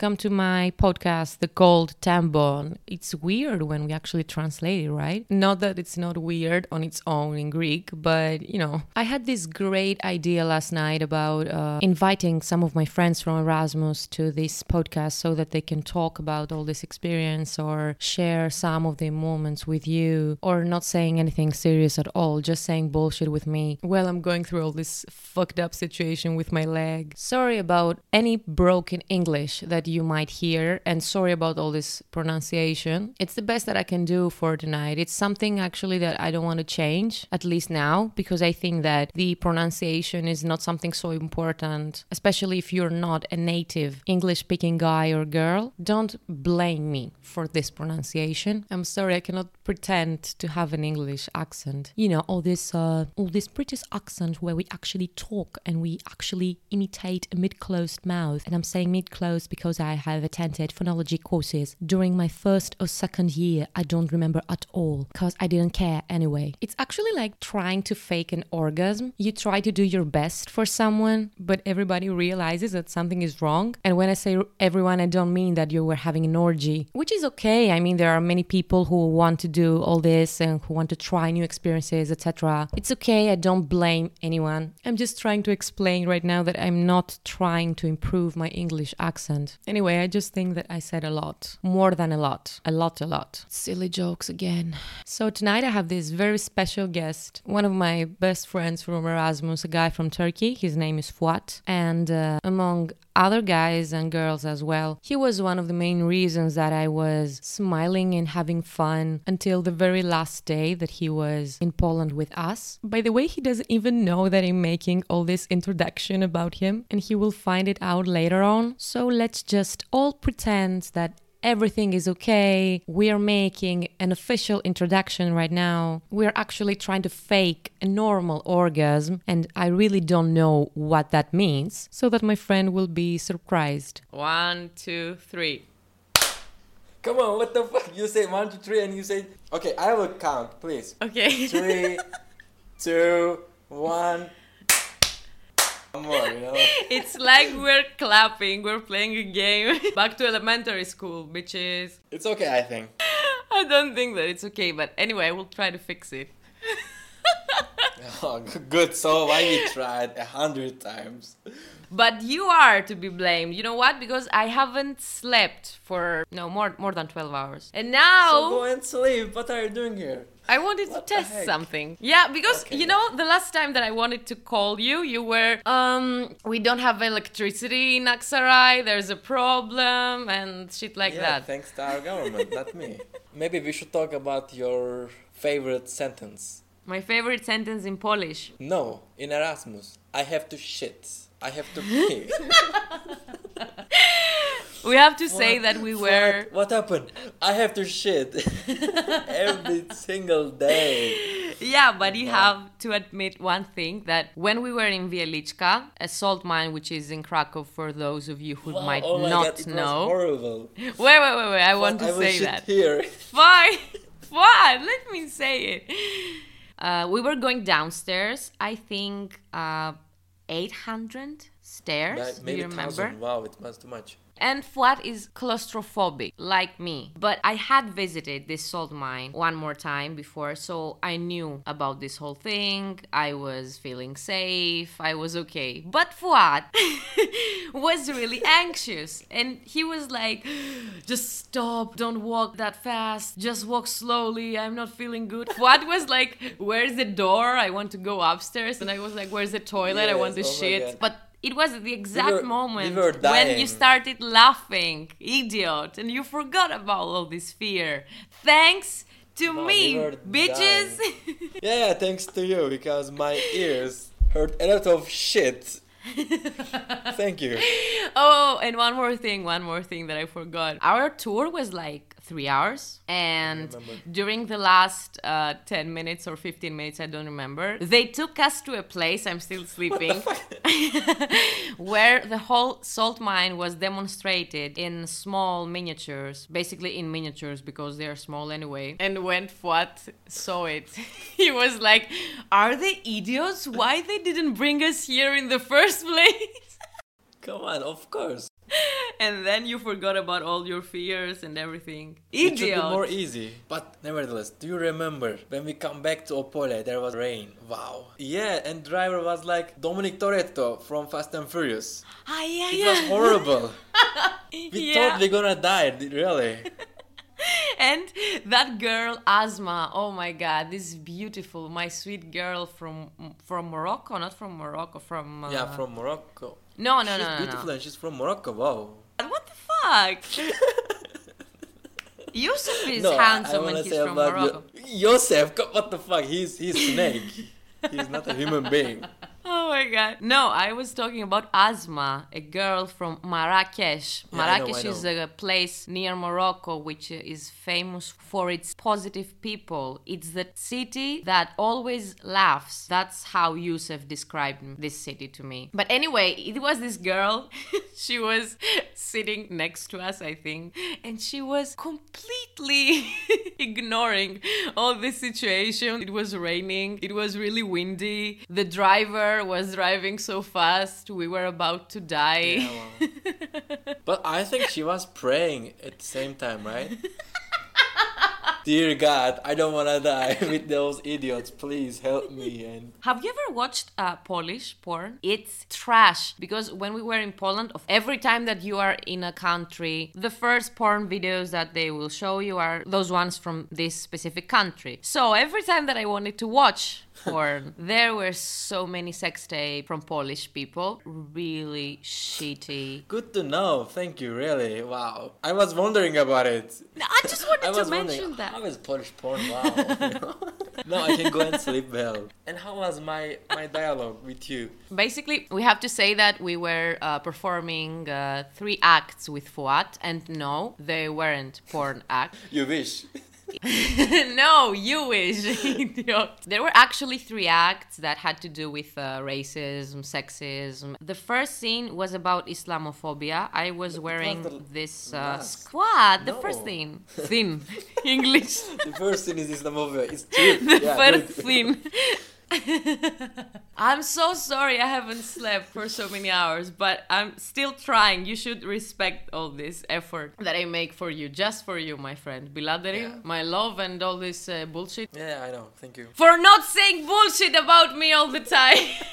welcome to my podcast, The Gold Tampon. It's weird when we actually translate it, right? Not that it's not weird on its own in Greek, but you know, I had this great idea last night about uh, inviting some of my friends from Erasmus to this podcast so that they can talk about all this experience or share some of their moments with you or not saying anything serious at all, just saying bullshit with me while I'm going through all this fucked up situation with my leg. Sorry about any broken English that you might hear, and sorry about all this pronunciation. It's the best that I can do for tonight. It's something actually that I don't want to change, at least now, because I think that the pronunciation is not something so important, especially if you're not a native English speaking guy or girl. Don't blame me for this pronunciation. I'm sorry, I cannot pretend to have an English accent. You know, all this, uh, all this British accent where we actually talk and we actually imitate a mid-closed mouth. And I'm saying mid-closed because I have attended phonology courses during my first or second year. I don't remember at all because I didn't care anyway. It's actually like trying to fake an orgasm. You try to do your best for someone, but everybody realizes that something is wrong. And when I say everyone, I don't mean that you were having an orgy, which is okay. I mean, there are many people who want to do all this and who want to try new experiences, etc. It's okay. I don't blame anyone. I'm just trying to explain right now that I'm not trying to improve my English accent. Anyway, I just think that I said a lot, more than a lot, a lot, a lot. Silly jokes again. So tonight I have this very special guest, one of my best friends from Erasmus, a guy from Turkey. His name is Fuat, and uh, among other guys and girls as well. He was one of the main reasons that I was smiling and having fun until the very last day that he was in Poland with us. By the way, he doesn't even know that I'm making all this introduction about him, and he will find it out later on. So let's just all pretend that everything is okay. We are making an official introduction right now. We're actually trying to fake a normal orgasm, and I really don't know what that means, so that my friend will be surprised. One, two, three. Come on, what the fuck? You say one, two, three, and you say, okay, I will count, please. Okay. Three, two, one. You know? it's like we're clapping, we're playing a game. Back to elementary school, bitches. It's okay, I think. I don't think that it's okay, but anyway, I will try to fix it. Oh, good. So why we tried a hundred times? But you are to be blamed. You know what? Because I haven't slept for no more more than twelve hours, and now So go and sleep. What are you doing here? I wanted What to test something. Yeah, because Okay. you know, the last time that I wanted to call you, you were, um, we don't have electricity in Aksaray, there's a problem, and shit like yeah, that. thanks to our government, not me. Maybe we should talk about your favorite sentence. My favorite sentence in Polish. No, in Erasmus, I have to shit. I have to pee. We have to say that we What? were. What happened? I have to shit every single day. Yeah, but you have to admit one thing that when we were in Wieliczka, a salt mine which is in Krakow for those of you who Wow, might oh not God, know. Horrible. Wait, wait, wait, wait. I want to I say that. here. Fine, fine. Let me say it. Uh, we were going downstairs. I think uh, 800 stairs. Like, Do you remember? thousand. Wow, it was too much. And Fuat is claustrophobic, like me. But I had visited this salt mine one more time before, so I knew about this whole thing. I was feeling safe. I was okay. But Fuat was really anxious. And he was like, just stop. Don't walk that fast. Just walk slowly. I'm not feeling good. Fuat was like, where's the door? I want to go upstairs. And I was like, where's the toilet? I want to oh shit. But it was the exact were- moment were when you started laughing, idiot, and you forgot about all this fear. Thanks to No, me, we bitches. Yeah, yeah, thanks to you because my ears heard a lot of shit. Thank you. oh, and one more thing, one more thing that I forgot. Our tour was like three hours, and during the last uh, 10 minutes or 15 minutes, I don't remember, they took us to a place, I'm still sleeping, where the whole salt mine was demonstrated in small miniatures, basically in miniatures because they are small anyway. And when Fuat saw it, he was like, Are they idiots? Why they didn't bring us here in the first place? Come on, of course. And then you forgot about all your fears and everything. It should be more easy. But nevertheless, do you remember when we come back to Opole, there was rain? Wow. Yeah, and driver was like Dominic Toretto from Fast and Furious. ah, yeah, It yeah. was horrible. We Yeah. thought we gonna die, really. and that girl Asma, oh my god, this is beautiful, my sweet girl from from Morocco, not from Morocco, from uh, yeah, from Morocco. no, no, she's no, no, beautiful no. and she's from Morocco. Wow. Fuck? Yusuf is no, handsome and he's from Morocco. Yo- Yosef, what the fuck? He's he's snake. he's not a human being. Oh, My god. No, I was talking about Asma, a girl from Marrakesh. Yeah, I know, Marrakesh I is a place near Morocco which is famous for its positive people. It's the city that always laughs. That's how Yusuf described this city to me. But anyway, it was this girl. she was sitting next to us, I think, and she was completely ignoring all this situation. It was raining, it was really windy. The driver was driving so fast, we were about to die. Yeah, But I think she was praying at the same time, right? Dear God, I don't wanna die with those idiots. Please help me. And Have you ever watched uh, Polish porn? It's trash because when we were in Poland, of every time that you are in a country, the first porn videos that they will show you are those ones from this specific country. So every time that I wanted to watch porn, there were so many sex tapes from Polish people, really shitty. good to know. Thank you. Really. Wow. I was wondering about it. I just wanted I to mention that. how is Polish porn? Wow. no, I can go and sleep well. And how was my my dialogue with you? Basically, we have to say that we were uh, performing uh, three acts with Fuat, and no, they weren't porn acts. You wish. no, you wish. There were actually three acts that had to do with uh, racism, sexism. The first scene was about Islamophobia. I was wearing this uh. The No. first scene, thin, English. the first thing is Islamophobia. It's true. the yeah, first good. scene. I'm so sorry I haven't slept for so many hours, but I'm still trying. You should respect all this effort that I make for you, just for you, my friend. Biladerin, Yeah. my love, and all this uh, bullshit. Yeah, I know. Thank you. For not saying bullshit about me all the time.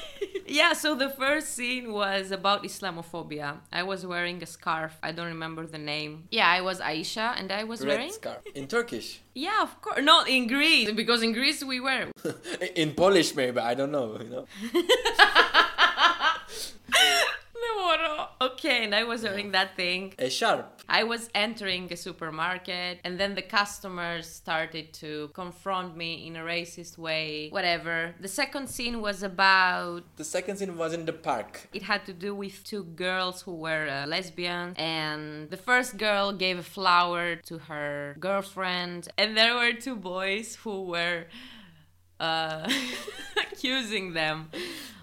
yeah, so the first scene was about Islamophobia. I was wearing a scarf. I don't remember the name. Yeah, I was Aisha, and I was Red wearing. scarf. In Turkish. Yeah, of course. Not in Greece, because in Greece we were. In Polish, maybe. I don't know. You know. Okay, and I was wearing that thing. A sharp. I was entering a supermarket, and then the customers started to confront me in a racist way. Whatever. The second scene was about. The second scene was in the park. It had to do with two girls who were uh, lesbians, and the first girl gave a flower to her girlfriend, and there were two boys who were uh, accusing them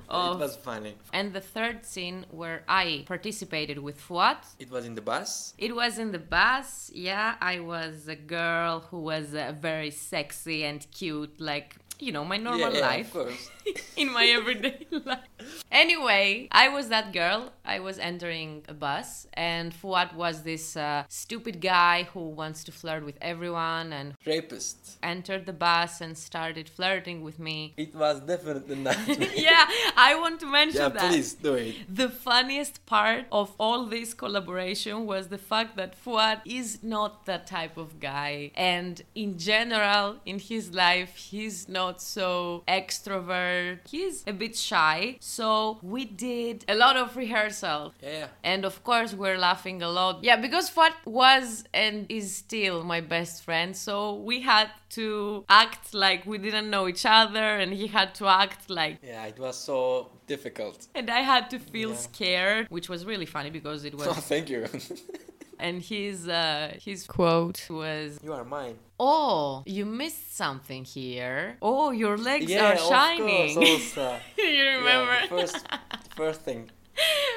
It of was funny. and the third scene where I participated with Fuat. It was in the bus. It was in the bus. Yeah, I was a girl who was uh, very sexy and cute, like, you know, my normal yeah, yeah, life. Of course. in my everyday life. Anyway, I was that girl. I was entering a bus, and Fuat was this uh, stupid guy who wants to flirt with everyone and Rapist. entered the bus and started flirting with me. It was definitely not. yeah, I want to mention yeah, that. please do it. The funniest part of all this collaboration was the fact that Fuat is not that type of guy. And in general, in his life, he's not so extrovert. He's a bit shy. So we did a lot of rehearsal. Yeah. And of course, we're laughing a lot. Yeah, because Fuat was and is still my best friend. So we had to act like we didn't know each other, and he had to act like Yeah, it was so difficult. and I had to feel Yeah. scared, which was really funny because it was. Oh, thank you. and his uh, his quote was, you are mine. "Oh, you missed something here. Oh, your legs yeah, are shining." of course. Also. you remember? Yeah, first, first thing.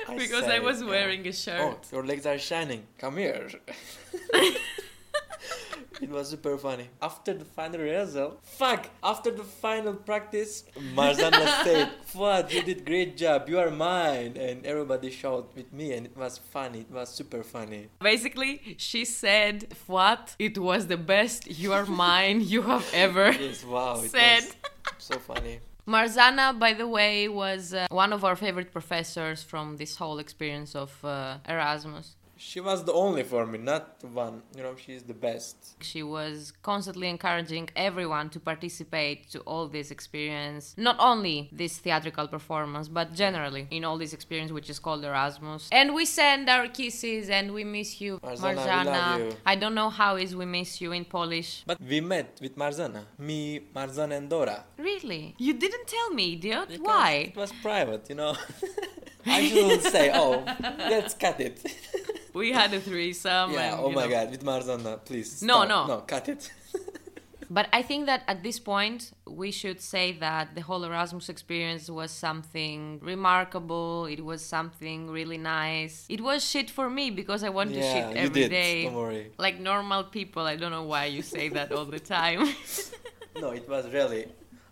I because I said, was yeah. wearing a shirt. Oh, your legs are shining. Come here. it was super funny. After the final rehearsal, fuck, after the final practice, Marzana said, Fuat, you did great job, you are mine. And everybody shouted with me, and it was funny, it was super funny. Basically, she said, What? It was the best you are mine you have ever Yes, wow, it said. so funny. Marzana, by the way, was uh, one of our favorite professors from this whole experience of uh, Erasmus. She was the only for me, not one. You know, she's the best. She was constantly encouraging everyone to participate to all this experience, not only this theatrical performance, but generally in all this experience which is called Erasmus. And we send our kisses and we miss you, Marzana, Marzana. you. I don't know how is we miss you in Polish. But we met with Marzana. Me, Marzana, and Dora. Really? You didn't tell me, idiot. Because Why? It was private, you know. I shouldn't say, oh, let's cut it. We had a threesome. yeah, and, oh my know. god, with Marzana, please. No, stop. no. No, cut it. But I think that at this point, we should say that the whole Erasmus experience was something remarkable. It was something really nice. It was shit for me because I want to yeah, shit you every did. day. Don't worry. Like normal people. I don't know why you say that all the time. No, it was really.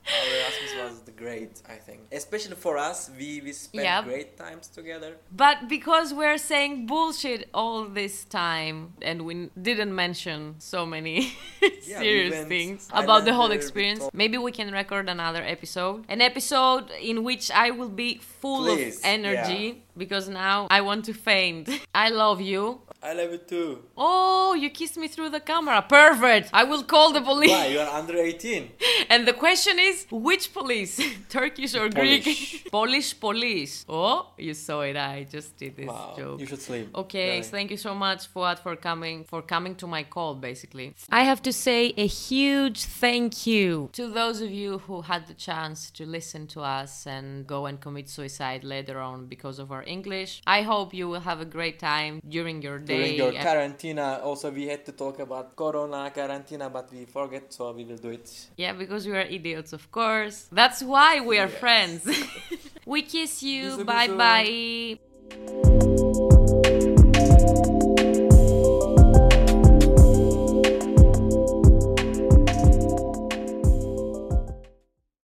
Our Erasmus was the great, I think. Especially for us, we, we spent Yeah. great times together. but because we're saying bullshit all this time and we didn't mention so many Yeah, we serious went things about the whole experience, talked- maybe we can record another episode. An episode in which I will be full Please, of energy because now I want to faint. I love you. I love you too. Oh, you kissed me through the camera. Perfect. I will call the police. Why? You are under 18. And the question is, which police? Turkish or Greek? Polish. Polish police. Oh, you saw it. I just did this Wow, joke. you should sleep. Okay, Really. thank you so much, Fuat, for coming for coming to my call. Basically, I have to say a huge thank you to those of you who had the chance to listen to us and go and commit suicide later on because of our English. I hope you will have a great time during your day. During your quarantine, uh, also we had to talk about Corona quarantine, uh, but we forget, so we will do it. yeah, because we are idiots, of course. That's why we are Yes. friends. we kiss you. Bye bye.